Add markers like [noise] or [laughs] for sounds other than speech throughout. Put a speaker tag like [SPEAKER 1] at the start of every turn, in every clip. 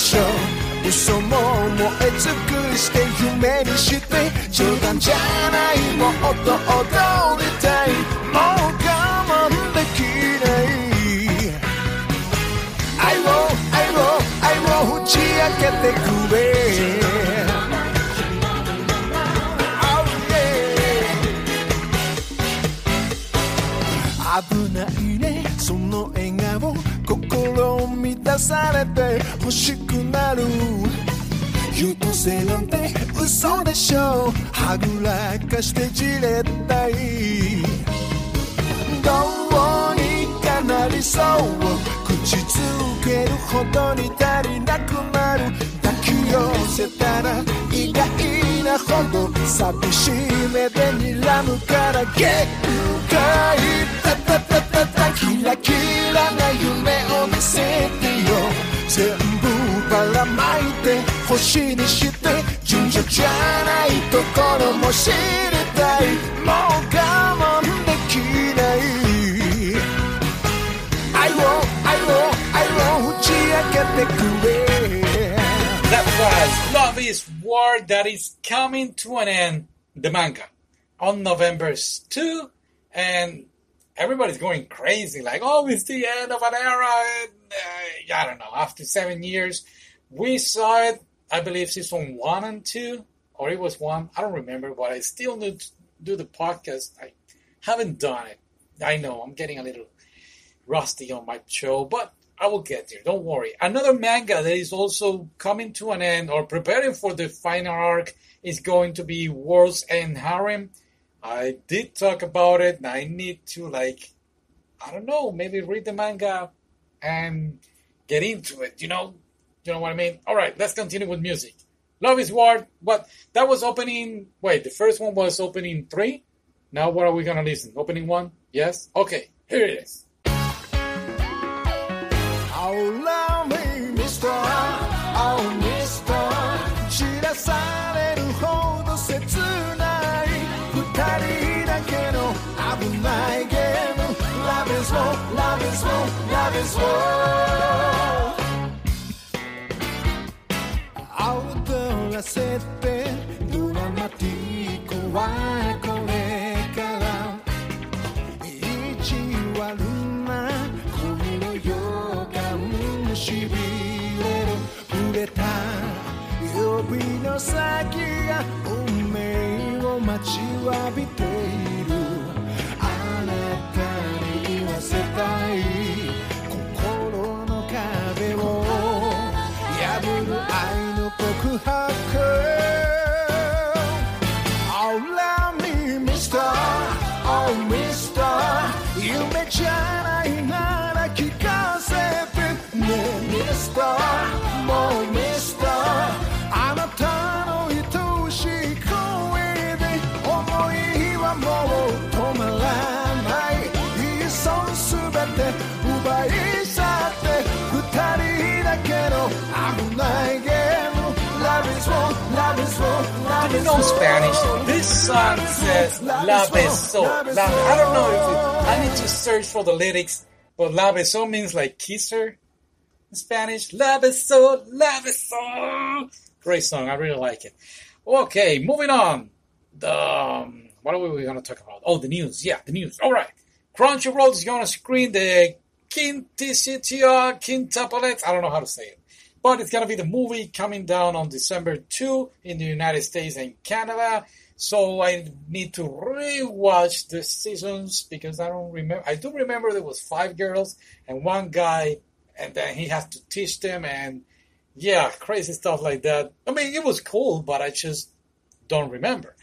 [SPEAKER 1] しょう。嘘も燃え尽くして夢にして冗談じゃないもっと踊心満たされて欲しくなる。優等生なんて嘘でしょ。はぐらかしてじれったい。どうにかなりそう。口づけるほどに足りなくなる。抱き寄せたら意外なほど寂しい目で睨むから。限界。タタタタタキラキラな夢を見せて。全部ばらまいて星にして順序じゃないところも知りたいもう我慢できない愛を愛を愛を打ち明けてくれ
[SPEAKER 2] That was Love is War that is coming to an end, the manga, on November 2. And everybody's going crazy, like, oh, it's the end of an era. Uh, I don't know, after seven years, we saw it, I believe, season one and two, or it was one. I don't remember, but I still need to do the podcast. I haven't done it. I know, I'm getting a little rusty on my show, but I will get there. Don't worry. Another manga that is also coming to an end or preparing for the final arc is going to be World's End Harem. I did talk about it. and I need to like, I don't know, maybe read the manga and get into it. You know, you know what I mean. All right, let's continue with music. Love is War. What that was opening. Wait, the first one was opening three. Now what are we gonna listen? Opening one? Yes. Okay, here it is.
[SPEAKER 1] Oh, me, mister. Oh, mister. of this world. Out there, I said, do not matic, why, collecala. Ichi, waruna, kumi no yoga, mushibiro, kureta. 呼びの先が運命を待ちわび is war, love is war, love
[SPEAKER 2] You
[SPEAKER 1] is
[SPEAKER 2] know
[SPEAKER 1] war.
[SPEAKER 2] Spanish. This song says La Beso. La, I don't know if it, I need to search for the lyrics, but La Beso means like kisser in Spanish. La Beso, La Beso. Great song. I really like it. Okay, moving on. The, um, what are we going to talk about? Oh, the news. Yeah, the news. All right. Crunchyroll is going to screen the Quinticitia Quintuplets. I don't know how to say it. But it's going to be the movie coming down on December 2 in the United States and Canada. So I need to rewatch the seasons because I don't remember. I do remember there was five girls and one guy, and then he has to teach them, and yeah, crazy stuff like that. I mean, it was cool, but I just don't remember.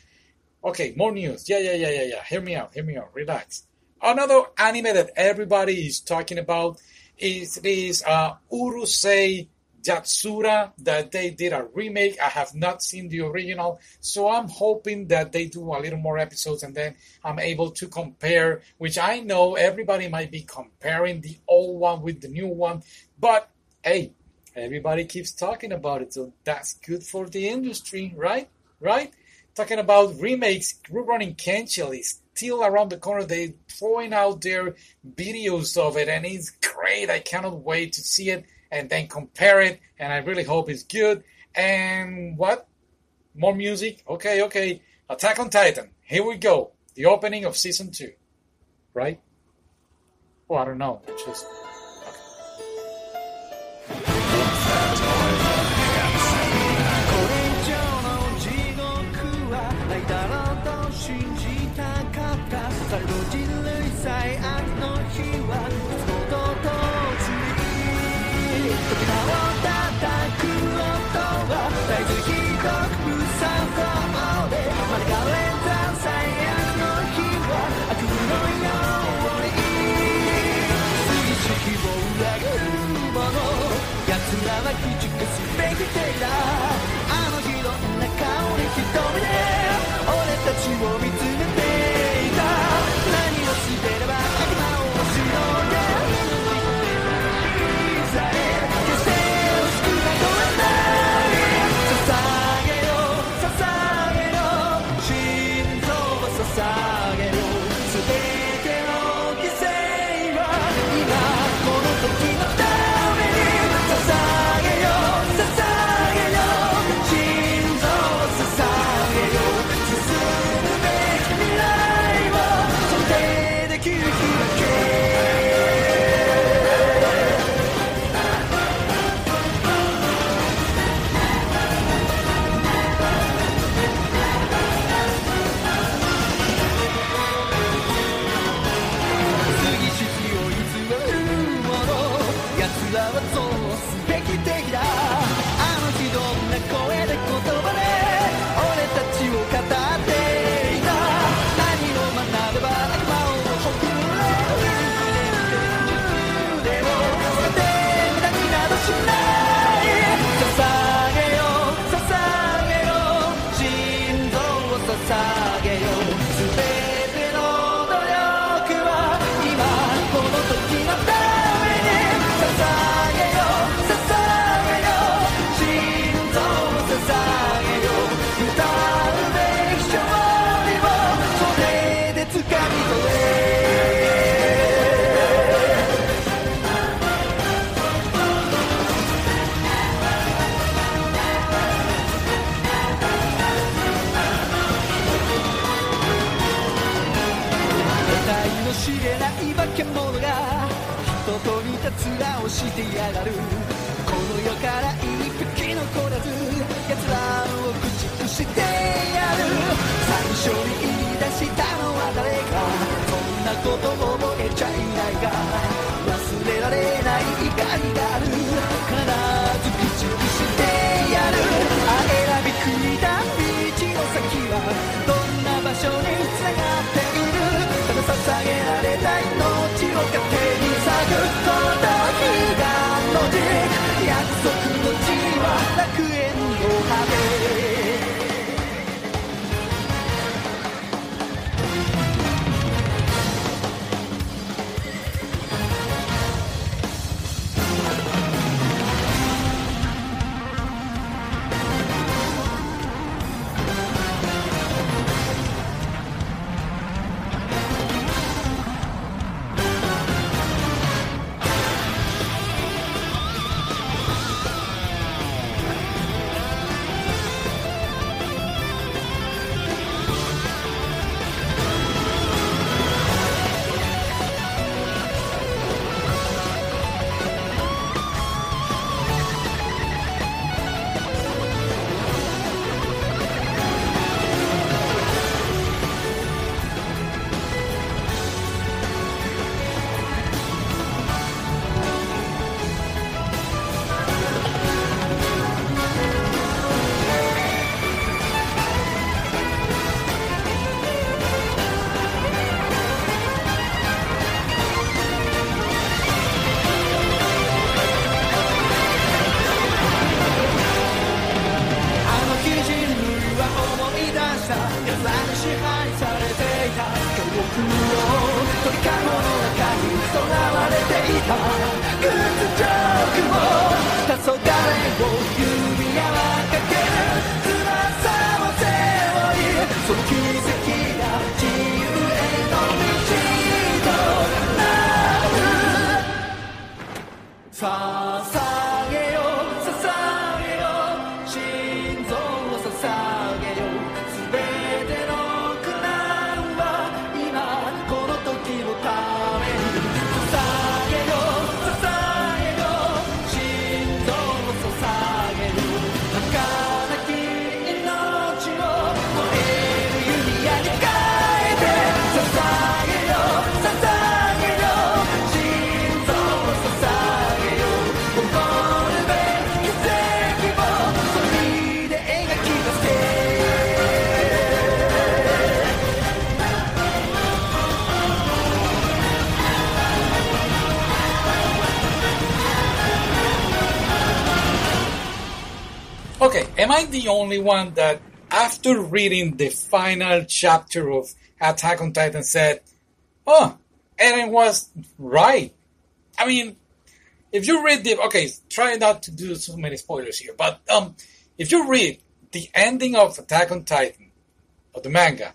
[SPEAKER 2] Okay, more news. Yeah, yeah, yeah, yeah, yeah. Hear me out. Hear me out. Relax. Another anime that everybody is talking about is this uh, Urusei Yatsura that they did a remake. I have not seen the original, so I'm hoping that they do a little more episodes and then I'm able to compare, which I know everybody might be comparing the old one with the new one, but hey, everybody keeps talking about it, so that's good for the industry, right? Right? Talking about remakes, Rurouni Kenshin is still around the corner. They're throwing out their videos of it, and it's great. I cannot wait to see it and then compare it. And I really hope it's good. And what? More music? Okay, okay. Attack on Titan. Here we go. The opening of season two. Right? Oh, I don't know. It's
[SPEAKER 3] just. ていた。あの日の中に瞳で俺たちを見
[SPEAKER 2] sabe. Am I the only one that after reading the final chapter of Attack on Titan said, "Oh, Eren was right." I mean, if you read the okay, try not to do so many spoilers here, but um, if you read the ending of Attack on Titan of the manga,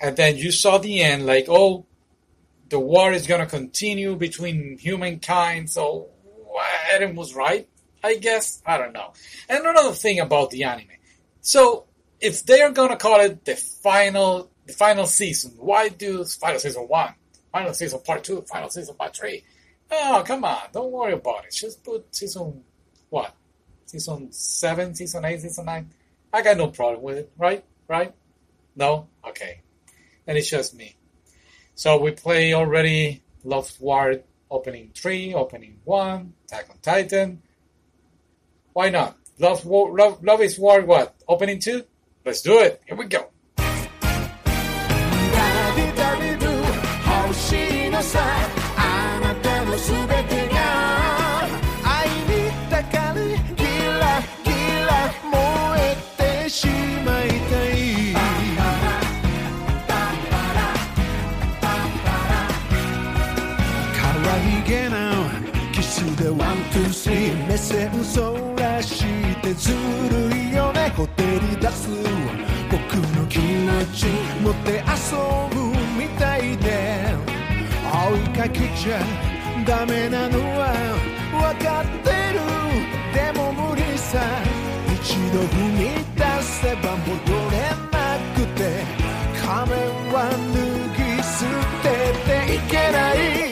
[SPEAKER 2] and then you saw the end, like, oh, the war is gonna continue between humankind, so Eren was right, I guess. I don't know. And another thing about the anime, so if they are gonna call it the final, the final season, why do final season one, final season part two, final season part three? Oh, come on, don't worry about it. Just put season what? Season seven, season eight, season nine. I got no problem with it, right? Right? No? Okay. And it's just me. So we play already Love War opening three, opening one, Attack on Titan Why not? Love War, Love, Love is War what? Opening two? Let's do it. Here we go.
[SPEAKER 1] ダビダビドゥ欲しいのさあなたのすべてが愛にたかりギラギラ燃えてしまいたい可愛げなキスでワン・ツー・スリー目線そら り出す僕の気持ち持って遊ぶみたいで。追いかけちゃダメなのは分かってるでも無理さ。一度踏み出せば戻れなくて。仮面は脱ぎ捨てていけない。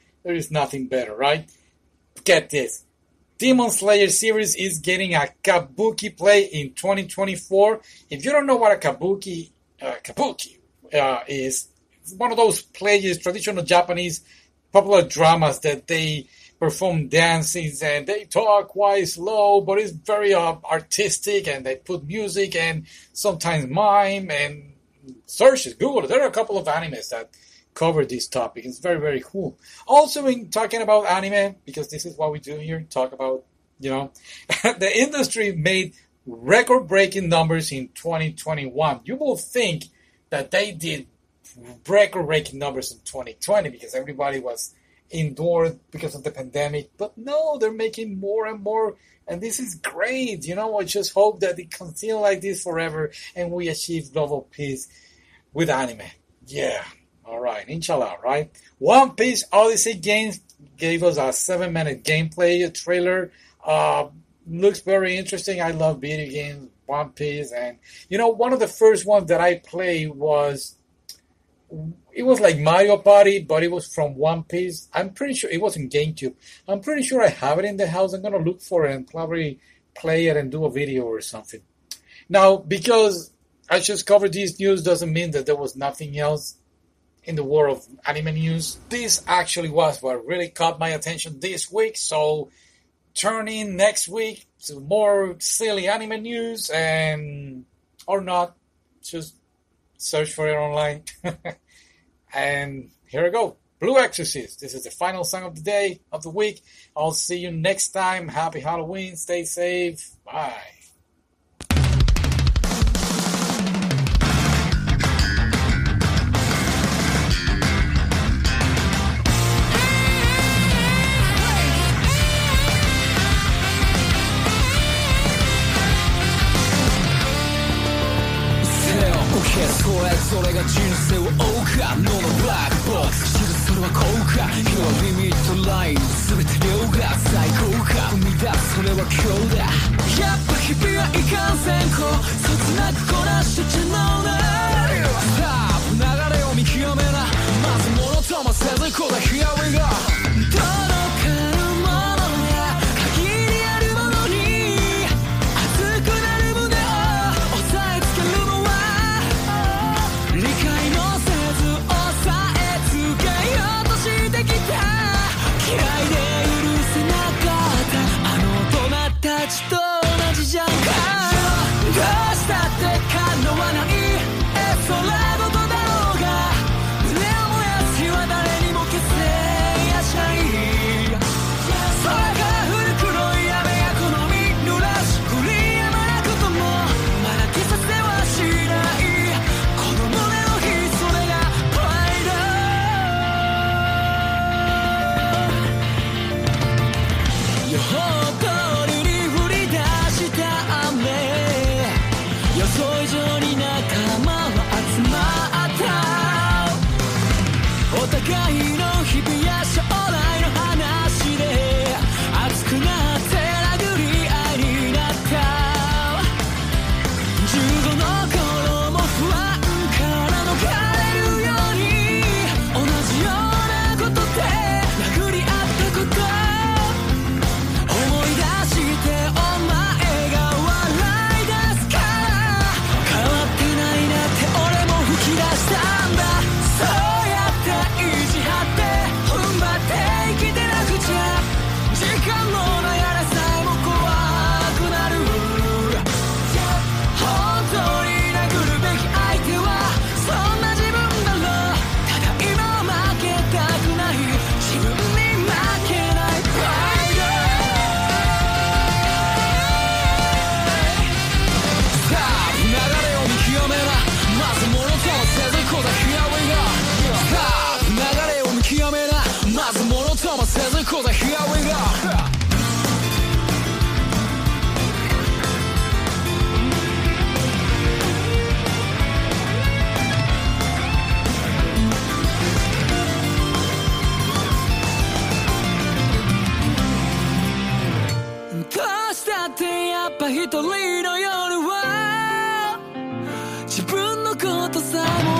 [SPEAKER 2] There is nothing better, right? Get this. Demon Slayer series is getting a kabuki play in 2024. If you don't know what a kabuki, uh, kabuki uh, is, it's one of those plays, traditional Japanese popular dramas that they perform dances and they talk quite slow, but it's very uh, artistic and they put music and sometimes mime and searches, Google. There are a couple of animes that cover this topic. It's very, very cool. Also, in talking about anime, because this is what we do here, talk about, you know, [laughs] the industry made record breaking numbers in 2021. You will think that they did record breaking numbers in 2020 because everybody was indoors because of the pandemic. But no, they're making more and more. And this is great. You know, I just hope that it continue like this forever and we achieve global peace with anime. Yeah. All right. Inshallah, right? One Piece Odyssey Games gave us a seven minute gameplay trailer. Uh, looks very interesting. I love video games, One Piece. And, you know, one of the first ones that I played was it was like Mario Party, but it was from One Piece. I'm pretty sure it was in GameCube. I'm pretty sure I have it in the house. I'm gonna look for it and probably play it and do a video or something. Now, because I just covered these news doesn't mean that there was nothing else in the world of anime news. This actually was what really caught my attention this week. So turn in next week to more silly anime news and or not, just search for it online. [laughs] and here we go. Blue Exorcist. This is the final song of the day, of the week. I'll see you next time. Happy Halloween. Stay safe. Bye.
[SPEAKER 4] けれそれが人生を謳歌脳のブラックボックス知るそれは効果今日はリミットライン全て量が最高か生み出すそれは今日だやっぱ日々はいかんせんこうつなくこなしてちののだスター流れを見極めな。まずものともせずこだけ tentação.